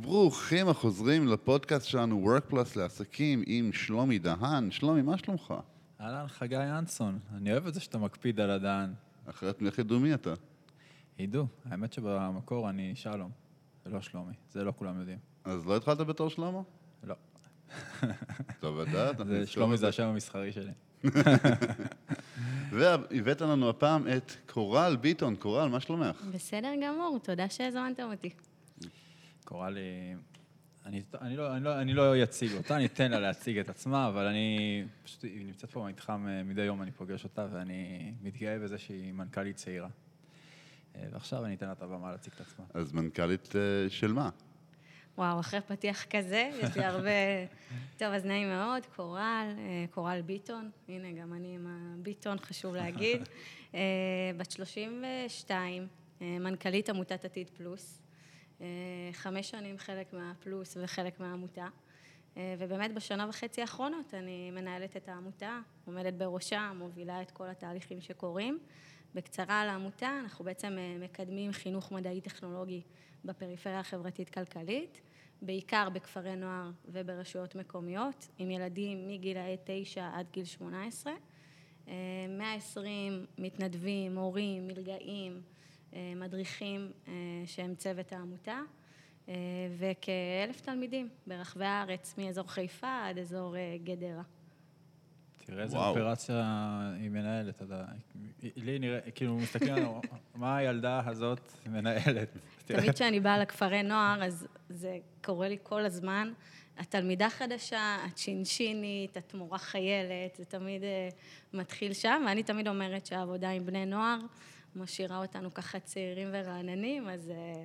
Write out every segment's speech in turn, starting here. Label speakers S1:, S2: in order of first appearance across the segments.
S1: ברוכים החוזרים לפודקאסט שלנו, WorkPlus לעסקים, עם שלומי דהן. שלומי, מה שלומך?
S2: אהלן, חגי אנסון. אני אוהב את זה שאתה מקפיד על הדן.
S1: אחרת איך ידעו מי אתה?
S2: ידעו, האמת שבמקור אני שלום, ולא שלומי. זה לא כולם יודעים.
S1: אז לא התחלת בתור שלמה?
S2: לא.
S1: טוב לדעת.
S2: שלומי זה השם המסחרי שלי.
S1: והבאת לנו הפעם את קורל ביטון. קורל, מה שלומך?
S3: בסדר גמור, תודה שהזמנתם אותי.
S2: קורא לי... אני, אני, לא, אני, לא, אני לא אציג אותה, אני אתן לה להציג את עצמה, אבל אני... פשוט, היא נמצאת פה במתחם, אה, מדי יום אני פוגש אותה, ואני מתגאה בזה שהיא מנכ"לית צעירה. אה, ועכשיו אני אתן לה את הבמה להציג את עצמה.
S1: אז מנכ"לית אה, של מה?
S3: וואו, אחרי פתיח כזה, יש לי הרבה... טוב, אז נעים מאוד, קורל, קורל ביטון, הנה, גם אני עם הביטון, חשוב להגיד. בת 32, אה, מנכ"לית עמותת עתיד פלוס. אה, חמש שנים חלק מהפלוס וחלק מהעמותה. אה, ובאמת בשנה וחצי האחרונות אני מנהלת את העמותה, עומדת בראשה, מובילה את כל התהליכים שקורים. בקצרה על העמותה, אנחנו בעצם אה, מקדמים חינוך מדעי-טכנולוגי בפריפריה החברתית-כלכלית, בעיקר בכפרי נוער וברשויות מקומיות, עם ילדים מגילאי 9 עד גיל 18. אה, 120 מתנדבים, מורים, מלגאים, מדריכים אה, שהם צוות העמותה, אה, וכאלף תלמידים ברחבי הארץ, מאזור חיפה עד אזור אה, גדרה.
S2: תראה איזה. אופרציה היא מנהלת, אתה יודע. לי נראה, כאילו, מסתכלים עלינו, מה הילדה הזאת מנהלת?
S3: תמיד כשאני באה לכפרי נוער, אז זה קורה לי כל הזמן. התלמידה חדשה, את שינשינית, את מורה חיילת, זה תמיד אה, מתחיל שם, ואני תמיד אומרת שהעבודה עם בני נוער משאירה אותנו ככה צעירים ורעננים, אז אה,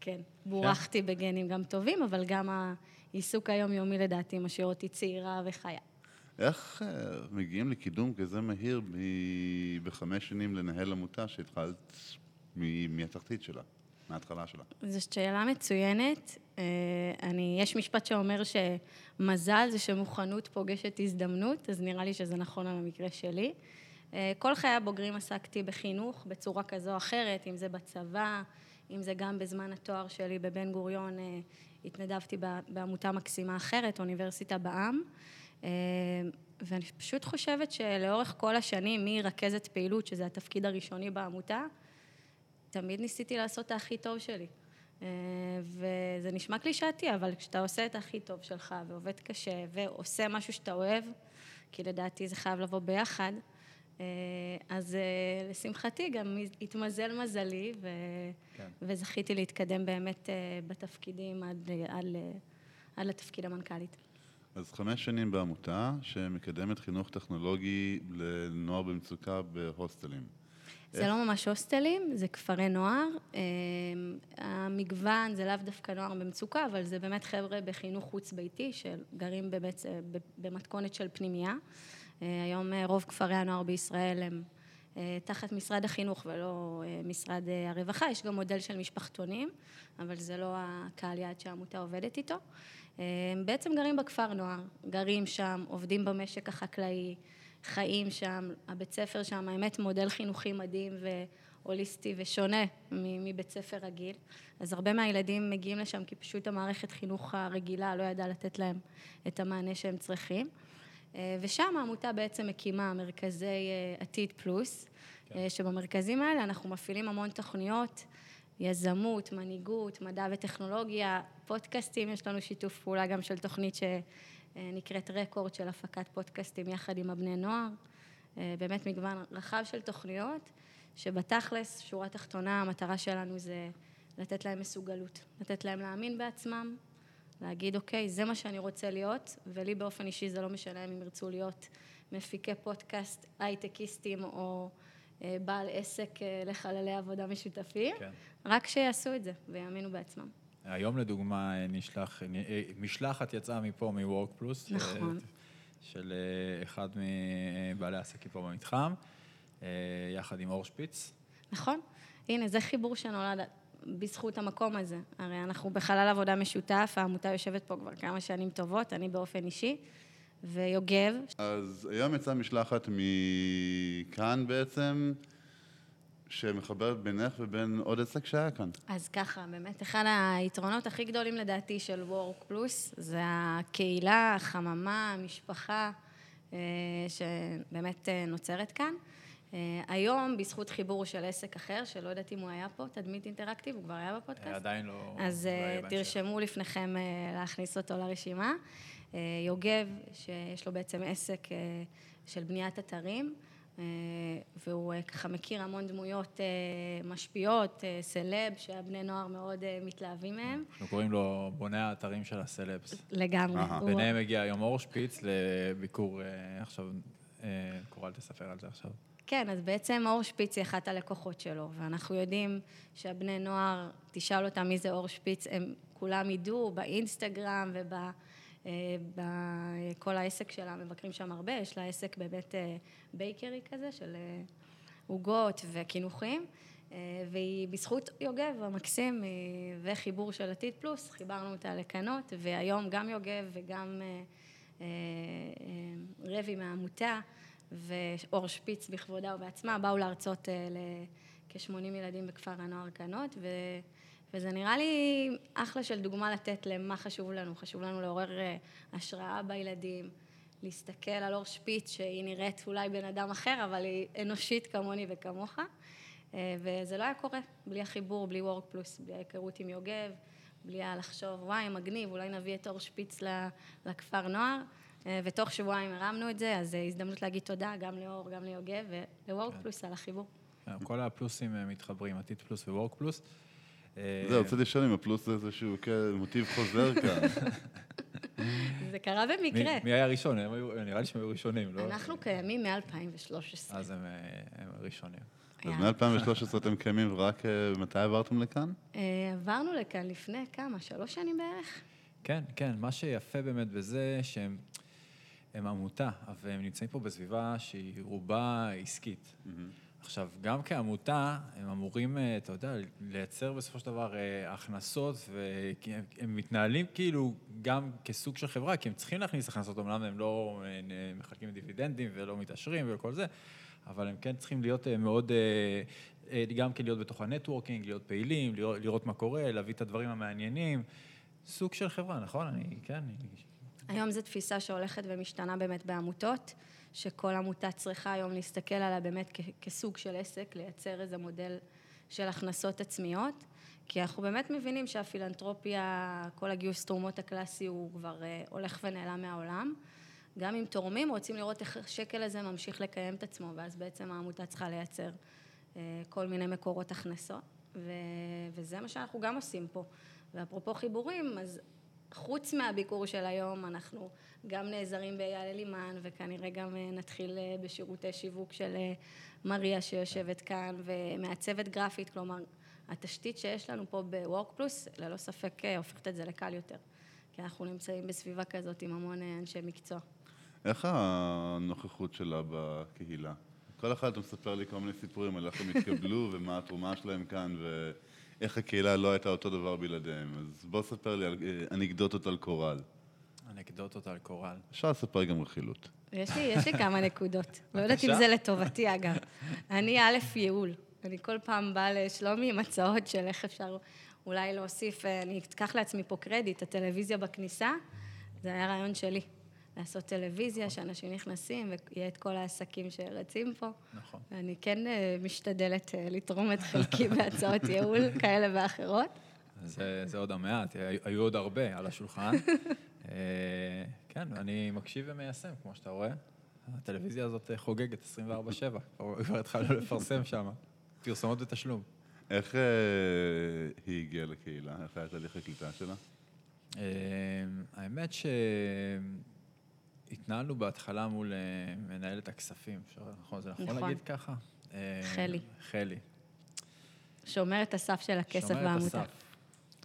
S3: כן, בורכתי בגנים גם טובים, אבל גם העיסוק היומיומי לדעתי משאיר אותי צעירה וחיה.
S1: איך אה, מגיעים לקידום כזה מהיר מ- בחמש שנים לנהל עמותה שהתחלת מ- מהתחתית שלה, מההתחלה שלה?
S3: זו שאלה מצוינת. אה, אני, יש משפט שאומר שמזל זה שמוכנות פוגשת הזדמנות, אז נראה לי שזה נכון על המקרה שלי. כל חיי הבוגרים עסקתי בחינוך בצורה כזו או אחרת, אם זה בצבא, אם זה גם בזמן התואר שלי בבן גוריון, אה, התנדבתי בעמותה מקסימה אחרת, אוניברסיטה בעם. אה, ואני פשוט חושבת שלאורך כל השנים, מרכזת פעילות, שזה התפקיד הראשוני בעמותה, תמיד ניסיתי לעשות את הכי טוב שלי. אה, וזה נשמע קלישאתי, אבל כשאתה עושה את הכי טוב שלך ועובד קשה ועושה משהו שאתה אוהב, כי לדעתי זה חייב לבוא ביחד, אז אה, לשמחתי גם התמזל מזלי ו...
S2: כן.
S3: וזכיתי להתקדם באמת אה, בתפקידים עד, עד, עד לתפקיד המנכ"לית.
S1: אז חמש שנים בעמותה שמקדמת חינוך טכנולוגי לנוער במצוקה בהוסטלים.
S3: זה לא ממש הוסטלים, זה כפרי נוער. אה, המגוון זה לאו דווקא נוער במצוקה, אבל זה באמת חבר'ה בחינוך חוץ-ביתי, שגרים באמת אה, ב- במתכונת של פנימייה. אה, היום אה, רוב כפרי הנוער בישראל הם אה, תחת משרד החינוך ולא משרד הרווחה. יש גם מודל של משפחתונים, אבל זה לא הקהל יעד שהעמותה עובדת איתו. הם בעצם גרים בכפר נוער, גרים שם, עובדים במשק החקלאי, חיים שם, הבית ספר שם, האמת מודל חינוכי מדהים והוליסטי ושונה מבית ספר רגיל. אז הרבה מהילדים מגיעים לשם כי פשוט המערכת חינוך הרגילה לא ידעה לתת להם את המענה שהם צריכים. אה, ושם העמותה בעצם מקימה מרכזי אה, עתיד פלוס, אה, שבמרכזים האלה אנחנו מפעילים המון תוכניות, יזמות, מנהיגות, מדע וטכנולוגיה, פודקאסטים, יש לנו שיתוף פעולה גם של תוכנית שנקראת רקורד של הפקת פודקאסטים יחד עם הבני נוער. באמת מגוון רחב של תוכניות, שבתכלס, שורה תחתונה, המטרה שלנו זה לתת להם מסוגלות, לתת להם להאמין בעצמם, להגיד, אוקיי, זה מה שאני רוצה להיות, ולי באופן אישי זה לא משנה אם ירצו להיות מפיקי פודקאסט, הייטקיסטים או אה, בעל עסק אה, לחללי עבודה משותפים,
S2: כן.
S3: רק שיעשו את זה ויאמינו בעצם.
S2: היום לדוגמה נשלח, אה, משלחת יצאה מפה מ-Work Plus.
S3: נכון.
S2: של אחד מבעלי העסקים פה במתחם, יחד עם אור שפיץ.
S3: נכון? הנה, זה חיבור שנולד בזכות המקום הזה. הרי אנחנו בחלל עבודה משותף, העמותה יושבת פה כבר כמה שנים טובות, אני באופן אישי, ויוגב,
S1: אז היום יצאה משלחת מכאן בעצם, שמחברת בינך ובין עוד עסק שהיה כאן.
S3: אז ככה, באמת, אחד היתרונות הכי גדולים לדעתי של וורק פלוס, זה הקהילה, החממה, המשפחה, אה, שבאמת אה, נוצרת כאן. אה, היום, בזכות חיבור של עסק אחר, שלא יודעת אם הוא היה פה, תדמית אינטראקטיב, הוא כבר היה בפודקאסט?
S2: עדיין לא...
S3: אז
S2: לא היה בהמשך.
S3: תרשמו לפניכם להכניס אותו לרשימה. יוגב, שיש לו בעצם עסק של בניית אתרים. אה, והוא אה, ככה מכיר המון דמויות אה, משפיעות, סלב, שהבני נוער מאוד מתלהבים מהם.
S2: אנחנו קוראים לו בונה האתרים של הסלבס.
S3: לגמרי.
S2: ביניהם הגיע היום אור שפיץ לביקור, עכשיו, קורל תספר על זה עכשיו.
S3: כן, אז בעצם אור שפיץ היא אחת הלקוחות שלו, ואנחנו יודעים שהבני נוער, תשאל אותם מי זה אור שפיץ, הם כולם ידעו באינסטגרם וב... אה, העסק שלה, מבקרים שם הרבה, יש לה עסק באמת אה, בייקרי כזה של אה, עוגות וקינוחים, והיא בזכות יוגב המקסים וחיבור של עתיד פלוס, חיברנו אותה לקנות, והיום גם יוגב וגם רבי מהעמותה ואור שפיץ בכבודה ובעצמה באו להרצות לכ-80 ילדים בכפר הנוער קנות, ו... וזה נראה לי אחלה של דוגמה לתת למה חשוב לנו. חשוב לנו לעורר אה, השראה בילדים, להסתכל על אור שפיץ, שהיא נראית אולי בן אדם אחר, אבל היא אנושית כמוני וכמוך. אה, וזה לא היה קורה בלי החיבור, בלי וורק פלוס, בלי ההיכרות עם יוגב, בלי הלחשוב, וואי, מגניב, אולי נביא את אור שפיץ לכפר נוער. אה, ותוך שבועיים הרמנו את זה, אז הזדמנות להגיד תודה גם לאור, גם ליוגב ולוורק כן. פלוס על החיבור.
S2: כן, כל הפלוסים מתחברים, עתיד פלוס ווורק פלוס.
S1: זהו, רציתי לשאול אם הפלוס זה איזשהו מוטיב חוזר כאן.
S3: זה קרה במקרה.
S2: מי היה ראשון? נראה לי שהם היו ראשונים, לא?
S3: אנחנו קיימים מ-2013.
S2: אז הם ראשונים.
S1: אז מ-2013 אתם קיימים, ורק אה, מתי עברתם לכאן?
S3: אה, עברנו לכאן לפני כמה? שלוש שנים בערך?
S2: כן, כן. מה שיפה באמת בזה, שהם עמותה, והם נמצאים פה בסביבה שהיא רובה עסקית. עכשיו, גם כעמותה, הם אמורים, אה, אתה יודע, לייצר בסופו של דבר אה, הכנסות, והם מתנהלים כאילו גם כסוג של חברה, כי הם צריכים להכניס הכנסות, אמנם הם לא אה, מחלקים דיבידנדים ולא מתעשרים וכל זה, אבל הם כן צריכים להיות מאוד, גם כן להיות בתוך ה networking, להיות פעילים, לראות מה קורה, להביא את הדברים המעניינים. סוג של חברה, נכון? אני, כן. אני...
S3: היום זו תפיסה שהולכת ומשתנה באמת בעמותות. שכל עמותה צריכה היום להסתכל עליה באמת כסוג של עסק, לייצר איזה מודל של הכנסות עצמיות, כי אנחנו באמת מבינים שהפילנטרופיה, כל הגיוס תרומות הקלאסי הוא כבר אה, הולך ונעלם מהעולם. גם אם תורמים, רוצים לראות איך השקל הזה ממשיך לקיים את עצמו, ואז בעצם העמותה צריכה לייצר אה, כל מיני מקורות הכנסות, ו- וזה מה שאנחנו גם עושים פה. ואפרופו חיבורים, אז חוץ מהביקור של היום, אנחנו גם נעזרים באייל אלימן, וכנראה גם אה, נתחיל אה, בשירותי שיווק של אה, מריה שיושבת כאן, ומעצבת גרפית, כלומר, התשתית שיש לנו פה ב-Work Plus, ללא ספק הופכת את זה לקל יותר. כי אנחנו נמצאים בסביבה כזאת עם המון אנשי מקצוע.
S1: איך הנוכחות שלה בקהילה? כל אחד מספר לי כל מיני סיפורים על איך הם התקבלו ומה התרומה שלהם כאן ואיך הקהילה לא הייתה אותו דבר בלעדיהם. אז בוא ספר לי על אנקדוטות על קורל.
S2: אנקדוטות על קורל.
S1: אפשר לספר גם רכילות.
S3: יש לי, יש לי כמה נקודות. לא יודעת אם זה לטובתי, אגב. אני א', ייעול. אני כל פעם באה לשלומי עם הצעות של איך אפשר אולי להוסיף, אה, אני אקח לעצמי פה קרדיט, הטלוויזיה בכניסה, זה היה רעיון שלי. לעשות טלוויזיה, שאנשים נכנסים, ויהיה את כל העסקים שרצים פה.
S2: נכון.
S3: ואני כן אה, משתדלת אה, לתרום את חלקי בהצעות ייעול כאלה ואחרות.
S2: זה, זה עוד המעט, היו עוד הרבה על השולחן. אה, כן, אני מקשיב ומיישם, כמו שאתה רואה. הטלוויזיה הזאת חוגגת 24-7, כבר התחלנו לפרסם שם, פרסומות בתשלום.
S1: איך אה, היא הגיעה לקהילה? איך היה תהליך הקליטה שלה?
S2: אה, האמת שהתנהלנו בהתחלה מול מנהלת הכספים, נכון, זה נכון, נכון להגיד ככה?
S3: חלי.
S2: חלי.
S3: שומרת הסף של הכסף בעמותה.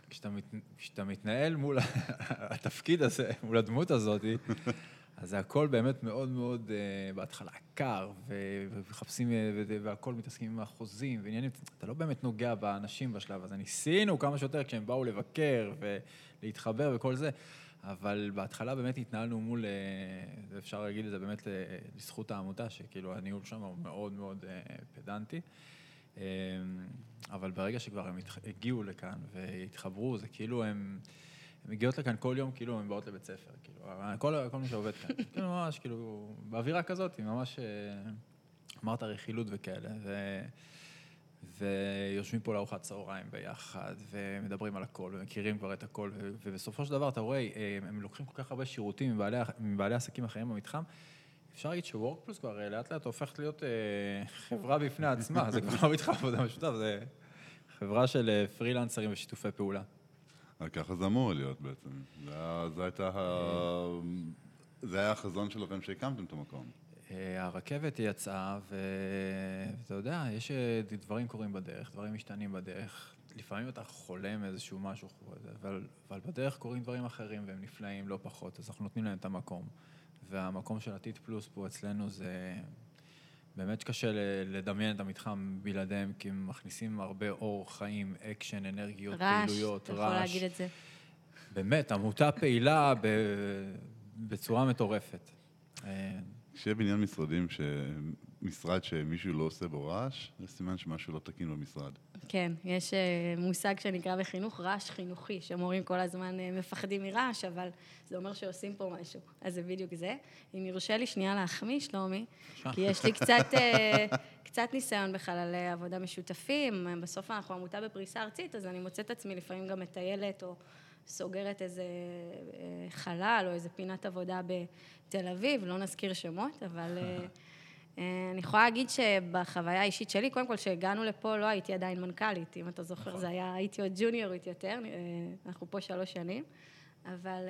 S2: כשאתה, מת, כשאתה מתנהל מול התפקיד הזה, מול הדמות הזאת, אז זה הכל באמת מאוד מאוד, uh, בהתחלה קר, ומחפשים, והכל מתעסקים עם החוזים ועניינים, אתה לא באמת נוגע באנשים בשלב הזה. ניסינו כמה שיותר כשהם באו לבקר ולהתחבר וכל זה, אבל בהתחלה באמת התנהלנו מול, uh, אפשר להגיד את זה באמת לזכות העמותה, שכאילו הניהול שם הוא מאוד מאוד uh, פדנטי. אבל ברגע שכבר הם הגיעו לכאן והתחברו, זה כאילו הם... הן מגיעות לכאן כל יום, כאילו הן באות לבית ספר, כאילו, כל, כל מי שעובד כאן, כאילו ממש, כאילו, באווירה כזאת, היא ממש, אה, אמרת רכילות וכאלה, ו, ויושבים פה לארוחת צהריים ביחד, ומדברים על הכל, ומכירים כבר את הכל, ובסופו של דבר, אתה רואה, אה, הם לוקחים כל כך הרבה שירותים מבעלי, מבעלי עסקים אחרים במתחם, אפשר להגיד שוורקפלוס כבר אה, לאט לאט הופכת להיות אה, חברה בפני עצמה, זה כבר לא מתחם עבודה משותף, זה חברה של פרילנסרים ושיתופי פעולה.
S1: ככה זה אמור להיות בעצם. זה, זה הייתה. זה היה החזון שלכם שהקמתם את המקום.
S2: אה, הרכבת יצאה, ואתה יודע, יש אה, דברים קורים בדרך, דברים משתנים בדרך. לפעמים אתה חולם איזשהו משהו, אבל, אבל בדרך קורים דברים אחרים והם נפלאים לא פחות, אז אנחנו נותנים להם את המקום. והמקום של עתיד פלוס פה אצלנו זה... באמת קשה לדמיין את המתחם בלעדיהם, כי הם מכניסים הרבה אור, חיים, אקשן, אנרגיות,
S3: רעש,
S2: פעילויות,
S3: אתה יכול
S2: רעש.
S3: להגיד את זה.
S2: באמת, עמותה פעילה ב... בצורה מטורפת.
S1: כשיהיה בניין משרדים, ש... משרד שמישהו לא עושה בו רעש, זה סימן שמשהו לא תקין במשרד.
S3: כן, יש אה, מושג שנקרא בחינוך רעש חינוכי, שמורים כל הזמן אה, מפחדים מרעש, אבל זה אומר שעושים פה משהו. אז זה בדיוק זה. אם יורשה לי שנייה להחמיא, שלומי, כי יש לי קצת, אה, קצת ניסיון בחללי עבודה משותפים. בסוף אנחנו עמותה בפריסה ארצית, אז אני מוצאת עצמי לפעמים גם מטיילת או סוגרת איזה אה, חלל או איזה פינת עבודה בתל אביב, לא נזכיר שמות, אבל... אה, אה, אני יכולה להגיד שבחוויה האישית שלי, קודם כל, כשהגענו לפה לא הייתי עדיין מנכ"לית, אם אתה זוכר, זה היה, הייתי עוד ג'וניורית יותר, אנחנו פה שלוש שנים, אבל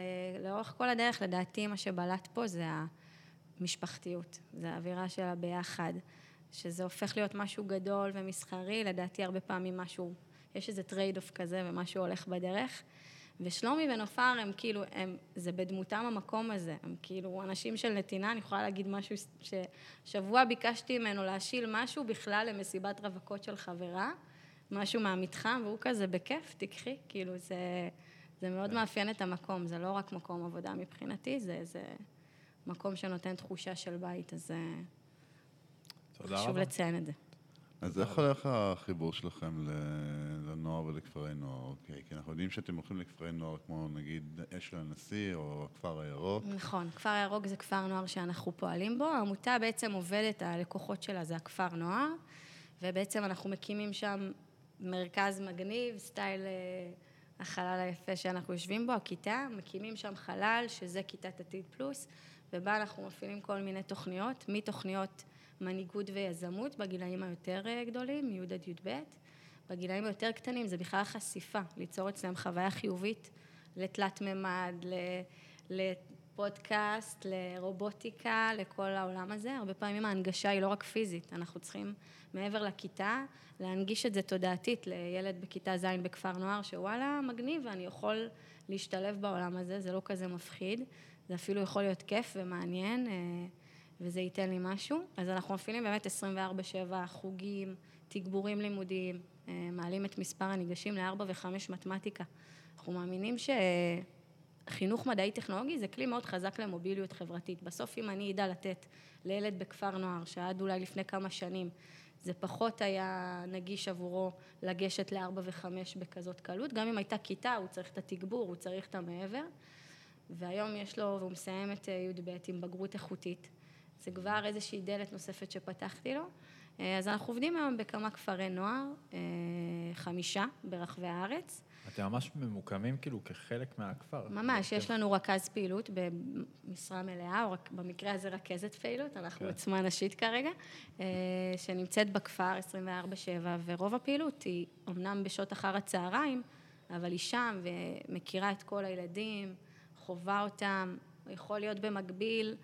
S3: לאורך כל הדרך, לדעתי, מה שבלט פה זה המשפחתיות, זה האווירה של הביחד, שזה הופך להיות משהו גדול ומסחרי, לדעתי הרבה פעמים משהו, יש איזה trade off כזה ומשהו הולך בדרך. ושלומי ונופר הם כאילו, הם, זה בדמותם המקום הזה, הם כאילו אנשים של נתינה, אני יכולה להגיד משהו ששבוע ביקשתי ממנו להשאיל משהו בכלל למסיבת רווקות של חברה, משהו מהמתחם, והוא כזה, בכיף, תקחי, כאילו זה, זה מאוד מאפיין את המקום, זה לא רק מקום עבודה מבחינתי, זה, זה מקום שנותן תחושה של בית, אז אה, חשוב
S2: רבה.
S3: לציין את זה.
S1: אז איך הולך החיבור שלכם לנוער ולכפרי נוער? אוקיי, כי אנחנו יודעים שאתם הולכים לכפרי נוער כמו נגיד אש הנשיא או הכפר הירוק.
S3: נכון, כפר הירוק זה כפר נוער שאנחנו פועלים בו. העמותה בעצם עובדת, הלקוחות שלה זה הכפר נוער, ובעצם אנחנו מקימים שם מרכז מגניב, סטייל אה, החלל היפה שאנחנו יושבים בו, הכיתה, מקימים שם חלל, שזה כיתת עתיד פלוס, ובה אנחנו מפעילים כל מיני תוכניות, מתוכניות מנהיגות ויזמות בגילאים היותר אה, גדולים, מי' עד י"ב. בגילאים היותר קטנים זה בכלל חשיפה, ליצור אצלם חוויה חיובית לתלת מימד, לפודקאסט, לרובוטיקה, לכל העולם הזה. הרבה פעמים ההנגשה היא לא רק פיזית, אנחנו צריכים מעבר לכיתה להנגיש את זה תודעתית לילד בכיתה ז' בכפר נוער, שוואלה, מגניב ואני יכול להשתלב בעולם הזה, זה לא כזה מפחיד, זה אפילו יכול להיות כיף ומעניין. וזה ייתן לי משהו. אז אנחנו מפעילים באמת 24/7 חוגים, תגבורים לימודיים, אה, מעלים את מספר הניגשים ל-4 ו-5 מתמטיקה. אנחנו מאמינים שחינוך מדעי-טכנולוגי זה כלי מאוד חזק למוביליות חברתית. בסוף אם אני אדע לתת לילד בכפר נוער, שעד אולי לפני כמה שנים זה פחות היה נגיש עבורו לגשת ל-4 ו-5 בכזאת קלות, גם אם הייתה כיתה, הוא צריך את התגבור, הוא צריך את המעבר. והיום יש לו, והוא מסיים את אה, י"ב עם בגרות איכותית. זה כבר איזושהי דלת נוספת שפתחתי לו. אה, אז אנחנו עובדים היום בכמה כפרי נוער, אה, חמישה ברחבי הארץ.
S2: אתם ממש ממוקמים כאילו כחלק מהכפר.
S3: ממש, יש לנו רכז פעילות במשרה מלאה, או רק, במקרה הזה רכזת פעילות, אנחנו
S2: כן.
S3: עוצמה נשית כרגע, אה, שנמצאת בכפר 24/7, ורוב הפעילות היא אמנם בשעות אחר הצהריים, אבל היא שם ומכירה את כל הילדים, חווה אותם, יכול להיות במקביל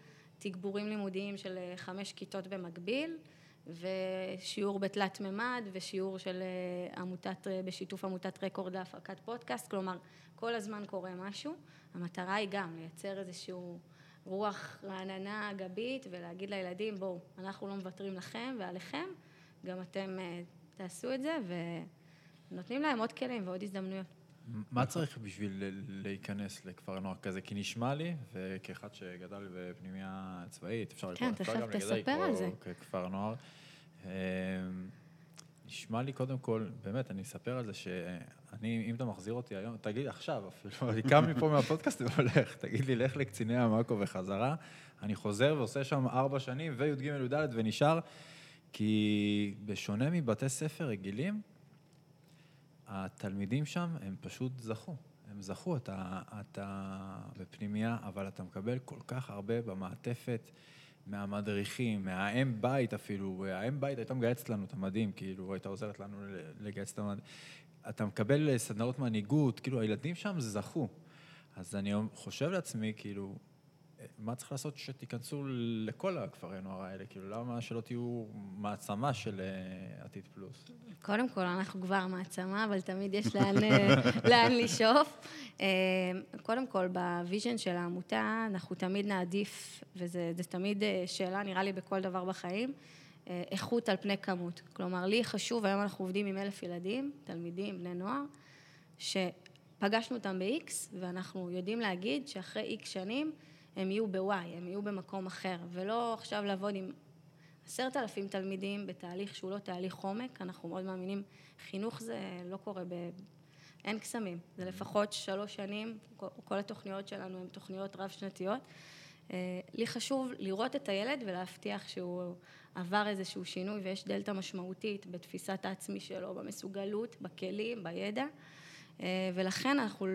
S3: תגבורים לימודיים של אה, חמש כיתות במקביל, ושיעור בתלת מימד, ושיעור של אה, עמותת, אה, בשיתוף עמותת רקורד להפקת פודקאסט, כלומר, כל הזמן קורה משהו. המטרה היא גם לייצר איזשהו רוח רעננה גבית, ולהגיד לילדים, בואו, אנחנו לא מוותרים לכם ועליכם, גם אתם תעשו את זה, ונותנים להם עוד כלים ועוד הזדמנויות.
S2: מה צריך בשביל להיכנס לכפר נוער כזה? כי נשמע לי, וכאחד שגדל בפנימייה צבאית, אפשר
S3: כן,
S2: לקרוא, אפשר
S3: תכף
S2: גם לגדל. ככפר נוער. אמ, נשמע לי קודם כל, באמת, אני אספר על זה שאני, אם אתה מחזיר אותי היום, תגיד עכשיו אפילו, אני קם מפה מהפודקאסט והולך, תגיד לי, לך לקציני המאקו וחזרה, אני חוזר ועושה שם ארבע שנים, וי"ג י"ד ונשאר, כי בשונה מבתי ספר רגילים, התלמידים שם, הם פשוט זכו. הם זכו, אתה, אתה בפנימייה, אבל אתה מקבל כל כך הרבה במעטפת. מהמדריכים, מהאם בית אפילו, האם בית הייתה מגייסת לנו את המדים, כאילו, הייתה עוזרת לנו לגייס את המדים. אתה מקבל סדנאות מנהיגות, כאילו, הילדים שם זכו. אז אני חושב לעצמי, כאילו, מה צריך לעשות שתיכנסו לכל הכפרי נוער האלה? כאילו, למה שלא תהיו מעצמה של uh, עתיד פלוס?
S3: קודם כל, אנחנו כבר מעצמה, אבל תמיד יש לאן, אה, לאן לשאוף. Uh, קודם כל, ב vision של העמותה, אנחנו תמיד נעדיף, וזו תמיד שאלה, נראה לי, בכל דבר בחיים, איכות על פני כמות. כלומר, לי חשוב, היום אנחנו עובדים עם אלף ילדים, תלמידים, בני נוער, שפגשנו אותם ב-X, ואנחנו יודעים להגיד שאחרי X שנים, הם יהיו ב-Y, הם יהיו במקום אחר, ולא עכשיו לעבוד עם עשרת אלפים תלמידים בתהליך שהוא לא תהליך עומק, אנחנו מאוד מאמינים, חינוך זה לא קורה ב... אין קסמים, זה לפחות שלוש שנים, כל התוכניות שלנו הן תוכניות רב-שנתיות. אה, לי חשוב לראות את הילד ולהבטיח שהוא עבר איזשהו שינוי ויש דלתא משמעותית בתפיסת העצמי שלו, במסוגלות, בכלים, בידע, אה, ולכן אנחנו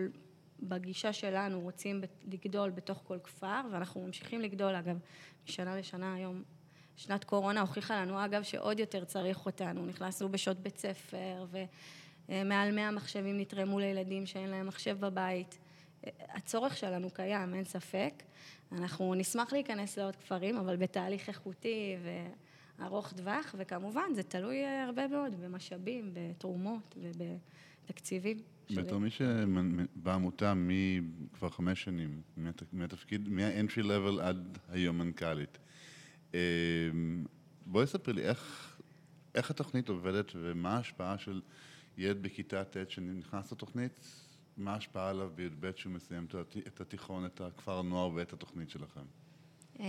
S3: בגישה שלנו רוצים לגדול בתוך כל כפר, ואנחנו ממשיכים לגדול, אגב, משנה לשנה היום. שנת קורונה הוכיחה לנו, אגב, שעוד יותר צריך אותנו. נכנסנו בשעות בית ספר, ומעל 100 מחשבים נתרמו לילדים שאין להם מחשב בבית. הצורך שלנו קיים, אין ספק. אנחנו נשמח להיכנס לעוד כפרים, אבל בתהליך איכותי וארוך טווח, וכמובן, זה תלוי הרבה מאוד במשאבים, בתרומות ובתקציבים.
S1: בתור מי שבעמותה מכבר חמש שנים, מהתפקיד, מה-entry level עד היום מנכ"לית. אמ, בואי ספרי לי איך, איך התוכנית עובדת ומה ההשפעה של ילד בכיתה ט' שנכנס לתוכנית, מה ההשפעה עליו בי"ב שהוא מסיים את התיכון, את הכפר הנוער ואת התוכנית שלכם?
S3: אמ,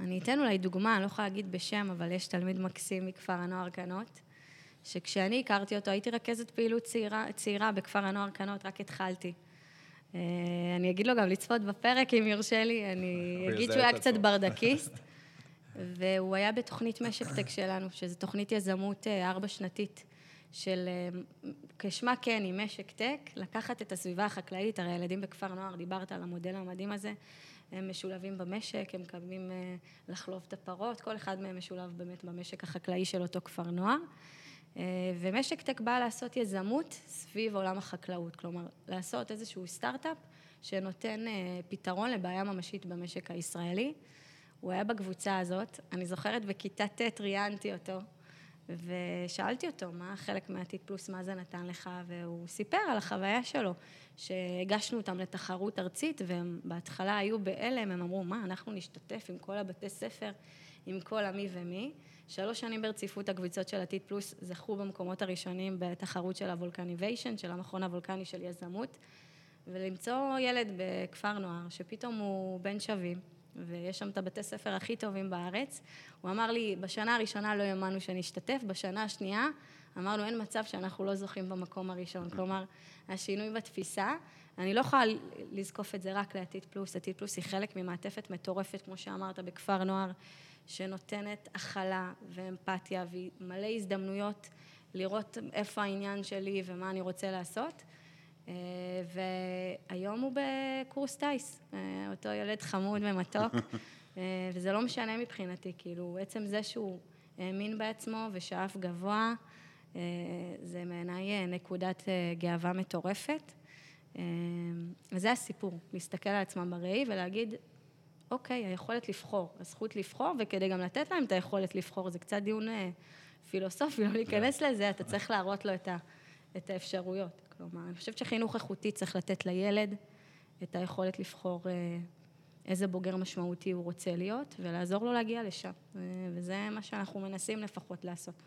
S3: אני אתן אולי דוגמה, אני לא יכולה להגיד בשם, אבל יש תלמיד מקסים מכפר הנוער קנות. שכשאני הכרתי אותו, הייתי רכזת פעילות צעירה, צעירה בכפר הנוער קנות, רק התחלתי. אה, אני אגיד לו גם לצפות בפרק, אם יורשה לי, אני אגיד שהוא היה קצת ברדקיסט. והוא היה בתוכנית משק-טק שלנו, שזו תוכנית יזמות אה, ארבע-שנתית, של אה, כשמה כן, היא משק-טק, לקחת את הסביבה החקלאית, הרי הילדים בכפר נוער, דיברת על המודל המדהים הזה, הם משולבים במשק, הם מקבלים לחלוב את הפרות, כל אחד מהם משולב באמת במשק החקלאי של אותו כפר נוער. אה, ומשק טק בא לעשות יזמות סביב עולם החקלאות, כלומר, לעשות איזשהו סטארט-אפ שנותן אה, פתרון לבעיה ממשית במשק הישראלי. הוא היה בקבוצה הזאת, אני זוכרת בכיתה ט' ראיינתי אותו, ושאלתי אותו, מה חלק מהעתיד פלוס, מה זה נתן לך, והוא סיפר על החוויה שלו, שהגשנו אותם לתחרות ארצית, והם בהתחלה היו בהלם, הם אמרו, מה, אנחנו נשתתף עם כל הבתי ספר, עם כל המי ומי. שלוש שנים ברציפות הקבוצות של עתיד פלוס זכו במקומות הראשונים בתחרות של הוולקניביישן, של המכון הוולקני של יזמות, ולמצוא ילד בכפר נוער שפתאום הוא בן שווים, ויש שם את הבתי ספר הכי טובים בארץ. הוא אמר לי, בשנה הראשונה לא האמנו שנשתתף, בשנה השנייה אמרנו, אין מצב שאנחנו לא זוכים במקום הראשון. כלומר, השינוי בתפיסה, אני לא יכולה לזקוף את זה רק לעתיד פלוס, עתיד פלוס היא חלק ממעטפת מטורפת, כמו שאמרת, בכפר נוער. שנותנת הכלה ואמפתיה ומלא הזדמנויות לראות איפה העניין שלי ומה אני רוצה לעשות. אה, והיום הוא בקורס טיס, אה, אותו ילד חמוד ומתוק, אה, וזה לא משנה מבחינתי, כאילו, עצם זה שהוא האמין בעצמו ושאף גבוה, זה בעיניי נקודת גאווה מטורפת. וזה הסיפור, להסתכל על עצמם בראי ולהגיד, אוקיי, היכולת לבחור, הזכות לבחור, וכדי גם לתת להם את היכולת לבחור, זה קצת דיון אה, פילוסופי, לא להיכנס לזה, אתה צריך להראות לו את, ה, את האפשרויות. כלומר, אני חושבת שחינוך איכותי צריך לתת לילד את היכולת לבחור אה, איזה בוגר משמעותי הוא רוצה להיות, ולעזור לו להגיע לשם. אה, וזה מה שאנחנו מנסים לפחות לעשות.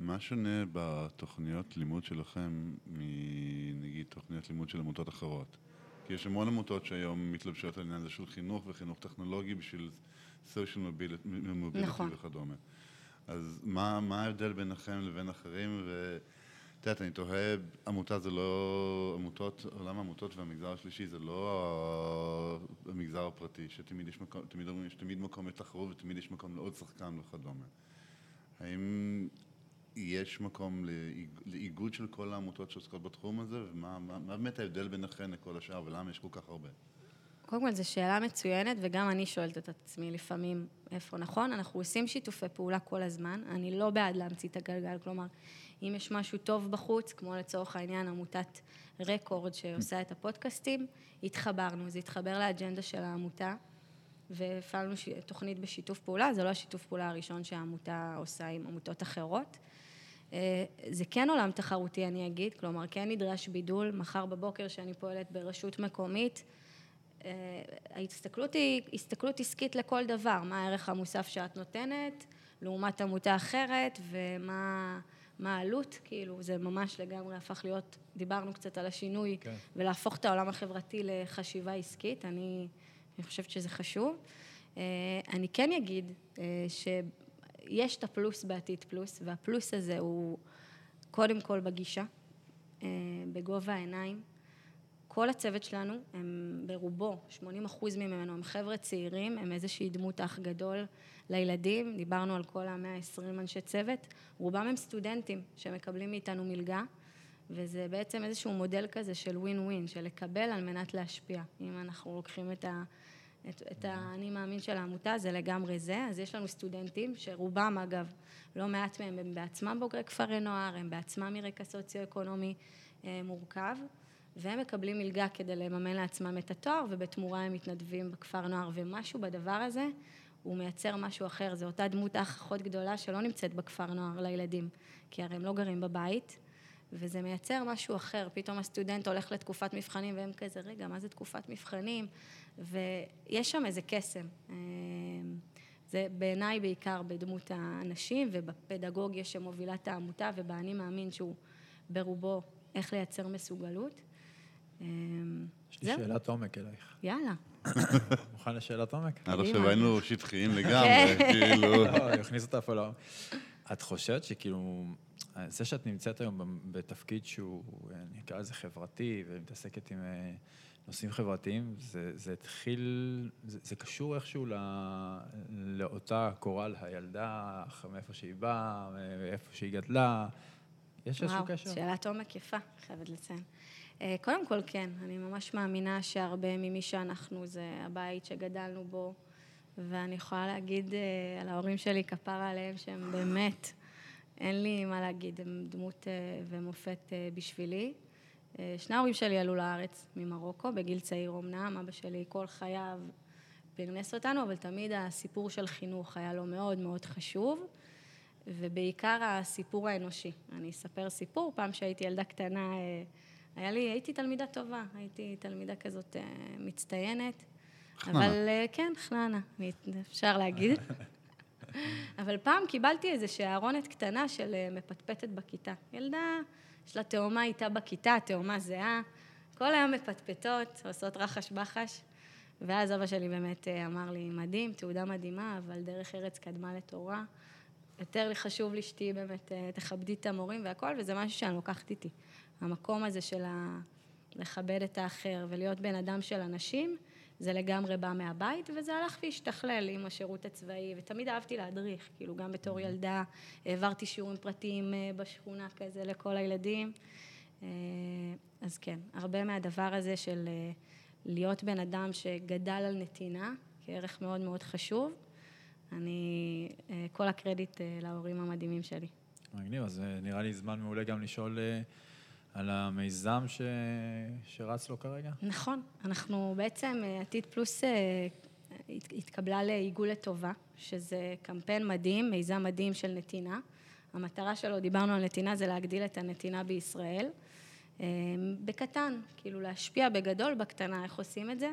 S1: מה שונה בתוכניות לימוד שלכם מנגיד תוכניות לימוד של עמותות אחרות? כי יש המון עמותות שהיום מתלבשות על העניין הזה של חינוך וחינוך טכנולוגי בשביל social mobility נכון. וכדומה. אז מה, מה ההבדל ביניכם לבין אחרים? ואת יודעת, אני תוהה, עמותה זה לא... עמותות, עולם העמותות והמגזר השלישי זה לא המגזר הפרטי, שתמיד יש מקום, תמיד אומרים שתמיד מקום לתחרות ותמיד יש מקום לעוד שחקן וכדומה. האם יש מקום לאיגוד של כל העמותות שעוסקות בתחום הזה, ומה מה, מה באמת ההבדל ביניכם לכל השאר, ולמה יש כל כך הרבה?
S3: קודם כל, זו שאלה מצוינת, וגם אני שואלת את עצמי לפעמים איפה נכון. אנחנו עושים שיתופי פעולה כל הזמן. אני לא בעד להמציא את הגלגל, כלומר, אם יש משהו טוב בחוץ, כמו לצורך העניין עמותת רקורד שעושה את הפודקאסטים, התחברנו, זה התחבר לאג'נדה של העמותה, והפעלנו תוכנית בשיתוף פעולה, זה לא השיתוף פעולה הראשון שהעמותה עושה עם עמותות אחרות. אה, זה כן עולם תחרותי, אני אגיד, כלומר, כן נדרש בידול. מחר בבוקר, שאני פועלת ברשות מקומית, אה, ההסתכלות היא הסתכלות עסקית לכל דבר, מה הערך המוסף שאת נותנת, לעומת עמותה אחרת, ומה העלות, כאילו, זה ממש לגמרי הפך להיות, דיברנו קצת על השינוי, כן. ולהפוך את העולם החברתי לחשיבה עסקית, אני, אני חושבת שזה חשוב. אה, אני כן אגיד ש... יש את הפלוס בעתיד פלוס, והפלוס הזה הוא קודם כל בגישה, אה, בגובה העיניים. כל הצוות שלנו, הם ברובו, 80 אחוז ממנו הם חבר'ה צעירים, הם איזושהי דמות אח גדול לילדים, דיברנו על כל ה-120 אנשי צוות, רובם הם סטודנטים שמקבלים מאיתנו מלגה, וזה בעצם איזשהו מודל כזה של ווין ווין, של לקבל על מנת להשפיע. אם אנחנו לוקחים את ה... את, את האני מאמין של העמותה, זה לגמרי זה. אז יש לנו סטודנטים, שרובם אגב, לא מעט מהם הם בעצמם בוגרי כפרי נוער, הם בעצמם מרקע סוציו-אקונומי אה, מורכב, והם מקבלים מלגה כדי לממן לעצמם את התואר, ובתמורה הם מתנדבים בכפר נוער, ומשהו בדבר הזה, הוא מייצר משהו אחר. זו אותה דמות אח אחות גדולה שלא נמצאת בכפר נוער לילדים, כי הרי הם לא גרים בבית, וזה מייצר משהו אחר. פתאום הסטודנט הולך לתקופת מבחנים, והם כזה, רגע, מה זה תקופת מבחנים? ויש שם איזה קסם. אמ, זה בעיניי בעיקר בדמות האנשים ובפדגוגיה שמובילה את העמותה ובאני מאמין שהוא ברובו איך לייצר מסוגלות.
S2: אמ, יש לי שאלת עומק אלייך.
S3: יאללה.
S2: מוכן לשאלת עומק?
S1: עד עכשיו היינו שטחיים לגמרי,
S2: כן. כאילו... לא, אותה פה לא. את חושבת שכאילו, זה שאת נמצאת היום בתפקיד שהוא, אני אקרא לזה חברתי, ומתעסקת עם אה, נושאים חברתיים, זה, זה התחיל, זה, זה קשור איכשהו לא, לאותה קורל, הילדה, מאיפה שהיא באה, מאיפה שהיא גדלה, יש איזשהו קשר?
S3: וואו, שאלת עומק יפה, חייבת לציין. אה, קודם כל, כן, אני ממש מאמינה שהרבה ממי שאנחנו זה הבית שגדלנו בו, ואני יכולה להגיד אה, על ההורים שלי, כפרה עליהם, שהם באמת, אין לי מה להגיד, הם דמות אה, ומופת בשבילי. שני ההורים שלי עלו לארץ ממרוקו, בגיל צעיר אמנם, אבא שלי כל חייו פרנס אותנו, אבל תמיד הסיפור של חינוך היה לו מאוד מאוד חשוב, ובעיקר הסיפור האנושי. אני אספר סיפור, פעם שהייתי ילדה קטנה, היה לי, הייתי תלמידה טובה, הייתי תלמידה כזאת אה, מצטיינת. חננה. אבל כן, חננה, אפשר להגיד. אבל פעם קיבלתי איזושהי ארונת קטנה של מפטפטת בכיתה. ילדה יש לה תאומה איתה בכיתה, תאומה זהה, כל היום מפטפטות, עושות רחש בחש. ואז אבא שלי באמת אה, אמר לי, מדהים, תעודה מדהימה, אבל דרך ארץ קדמה לתורה. יותר חשוב לי שתהיי באמת, אה, תכבדי את המורים והכל, וזה משהו שאני לוקחת איתי. המקום הזה של ה... לכבד את האחר ולהיות בן אדם של אנשים, זה לגמרי בא מהבית, וזה הלך והשתכלל עם השירות הצבאי, ותמיד אהבתי להדריך, כאילו גם בתור ילדה העברתי שיעורים פרטיים אה, בשכונה כזה לכל הילדים. אה, אז כן, הרבה מהדבר הזה של אה, להיות בן אדם שגדל על נתינה, כערך מאוד מאוד חשוב, אני, כל הקרדיט להורים המדהימים שלי.
S2: מגניב, אז נראה לי זמן מעולה גם לשאול על המיזם ש... שרץ לו כרגע?
S3: נכון, אנחנו בעצם, אה, עתיד פלוס אה, התקבלה לעיגול לטובה, שזה קמפיין מדהים, מיזם מדהים של נתינה. המטרה שלו, דיברנו על נתינה, זה להגדיל את הנתינה בישראל. אה, בקטן, כאילו להשפיע בגדול, בקטנה, איך עושים את זה?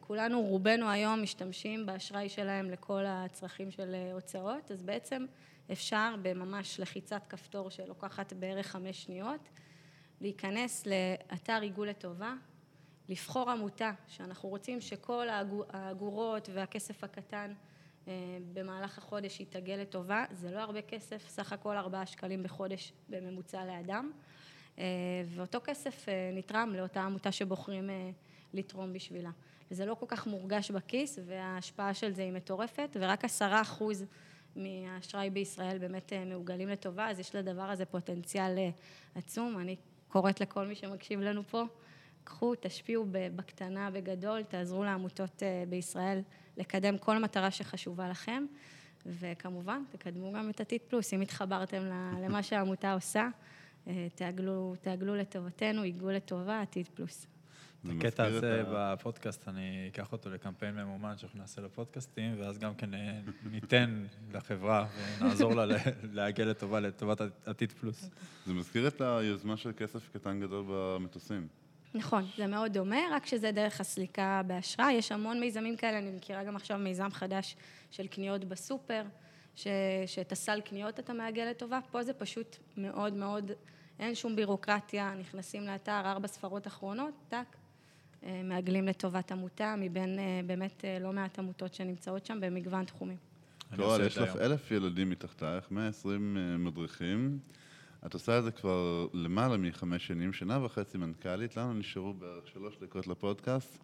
S3: כולנו, רובנו היום משתמשים באשראי שלהם לכל הצרכים של הוצאות, אז בעצם אפשר בממש לחיצת כפתור שלוקחת בערך חמש שניות, להיכנס לאתר עיגול לטובה, לבחור עמותה שאנחנו רוצים שכל האגורות והכסף הקטן אה, במהלך החודש יתעגל לטובה. זה לא הרבה כסף, סך הכל ארבעה שקלים בחודש בממוצע לאדם. אה, ואותו כסף אה, נתרם לאותה עמותה שבוחרים לתרום בשבילה. וזה לא כל כך מורגש בכיס, וההשפעה של זה היא מטורפת, ורק עשרה אחוז מהאשראי בישראל באמת מעוגלים לטובה, אז יש לדבר הזה פוטנציאל עצום. אני קוראת לכל מי שמקשיב לנו פה, קחו, תשפיעו בקטנה, בגדול, תעזרו לעמותות אה, בישראל לקדם כל מטרה שחשובה לכם, וכמובן, תקדמו גם את עתיד פלוס. אם התחברתם למה שהעמותה עושה, אה, תעגלו, תעגלו לטובתנו, ייגעו לטובה, עתיד פלוס.
S1: זה
S2: הקטע
S1: את
S2: הזה בפודקאסט, אני אקח אותו לקמפיין ממומן שאנחנו נעשה לפודקאסטים, ואז גם כן אה, ניתן לחברה ונעזור לה ל- לעגל לטובה, לטובת עתיד פלוס.
S1: זה מזכיר את היוזמה של כסף קטן גדול במטוסים.
S3: נכון, זה מאוד דומה, רק שזה דרך הסליקה באשראי. יש המון מיזמים כאלה, אני מכירה גם עכשיו מיזם חדש של קניות בסופר, ש, שאת הסל קניות אתה מעגל לטובה. פה זה פשוט מאוד מאוד, אין שום בירוקרטיה, נכנסים לאתר, ארבע ספרות אחרונות, טאק, מעגלים לטובת עמותה, מבין אה, באמת אה, לא מעט עמותות שנמצאות שם במגוון תחומים.
S1: קורל, יש לך. אלף ילדים מתחתייך, 120 אה, מדריכים. את עושה את זה כבר למעלה מחמש שנים, שנה וחצי מנכ"לית. לנו נשארו בערך שלוש דקות לפודקאסט.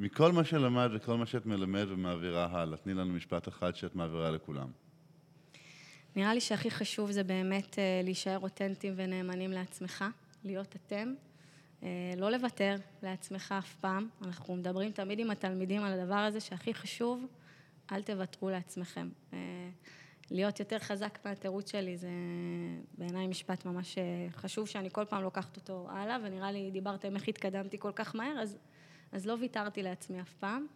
S1: מכל מה שלמד וכל מה שאת מלמד ומעבירה הלאה, תני לנו משפט אחד שאת מעבירה לכולם.
S3: נראה לי שהכי חשוב זה באמת אה, להישאר אותנטיים ונאמנים לעצמך, להיות אתם, אה, לא לוותר לעצמך אף פעם. אנחנו מדברים תמיד עם התלמידים על הדבר הזה שהכי חשוב, אל תוותרו לעצמכם. אה, להיות יותר חזק מהתירוץ שלי זה בעיניי משפט ממש אה, חשוב שאני כל פעם לוקחת אותו הלאה, ונראה לי דיברתם איך התקדמתי כל כך מהר, אז, אז לא ויתרתי לעצמי אף פעם.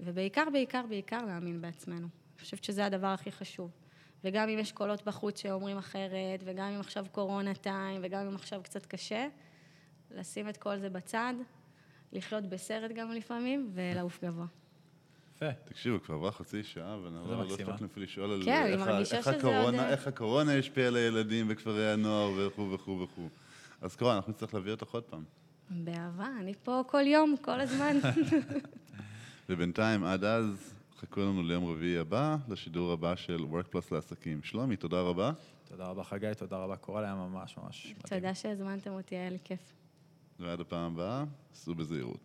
S3: ובעיקר, בעיקר, בעיקר להאמין בעצמנו. אני חושבת שזה הדבר הכי חשוב. וגם אם יש קולות בחוץ שאומרים אחרת, וגם אם עכשיו קורונה טיים, וגם אם עכשיו קצת קשה, לשים את כל זה בצד, לחיות בסרט גם לפעמים, ולעוף גבוה.
S2: יפה.
S1: תקשיבו, כבר עברה חצי שעה, ואנחנו לא. הספקנו אפילו לשאול על
S3: כן, אני
S1: איך הקורונה-
S3: עוד-
S1: איך הקורונה השפיעה על הילדים בכפרי הנוער וכו' וכו' וכו'. אז קורל, אנחנו נצטרך להביא אותך עוד פעם.
S3: באהבה, אני פה כל יום, כל הזמן.
S1: ובינתיים, עד אז, חכו לנו ליום רביעי הבא, לשידור הבא של WorkPlus לעסקים. שלומי, תודה רבה.
S2: תודה רבה חגי, תודה רבה קורל, היה ממש ממש מדהים.
S3: תודה שהזמנתם אותי, היה לי כיף.
S1: ועד הפעם הבאה, סעו בזהירות.